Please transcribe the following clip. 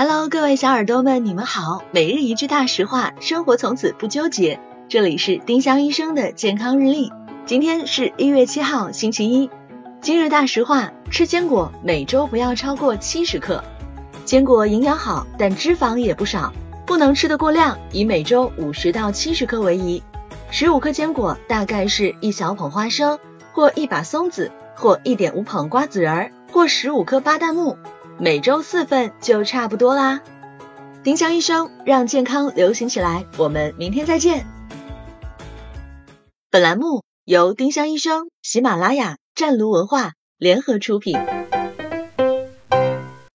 Hello，各位小耳朵们，你们好。每日一句大实话，生活从此不纠结。这里是丁香医生的健康日历。今天是一月七号，星期一。今日大实话：吃坚果每周不要超过七十克。坚果营养好，但脂肪也不少，不能吃得过量，以每周五十到七十克为宜。十五克坚果大概是一小捧花生，或一把松子，或一点五捧瓜子仁儿，或十五颗巴旦木。每周四份就差不多啦。丁香医生让健康流行起来，我们明天再见。本栏目由丁香医生、喜马拉雅、湛卢文化联合出品。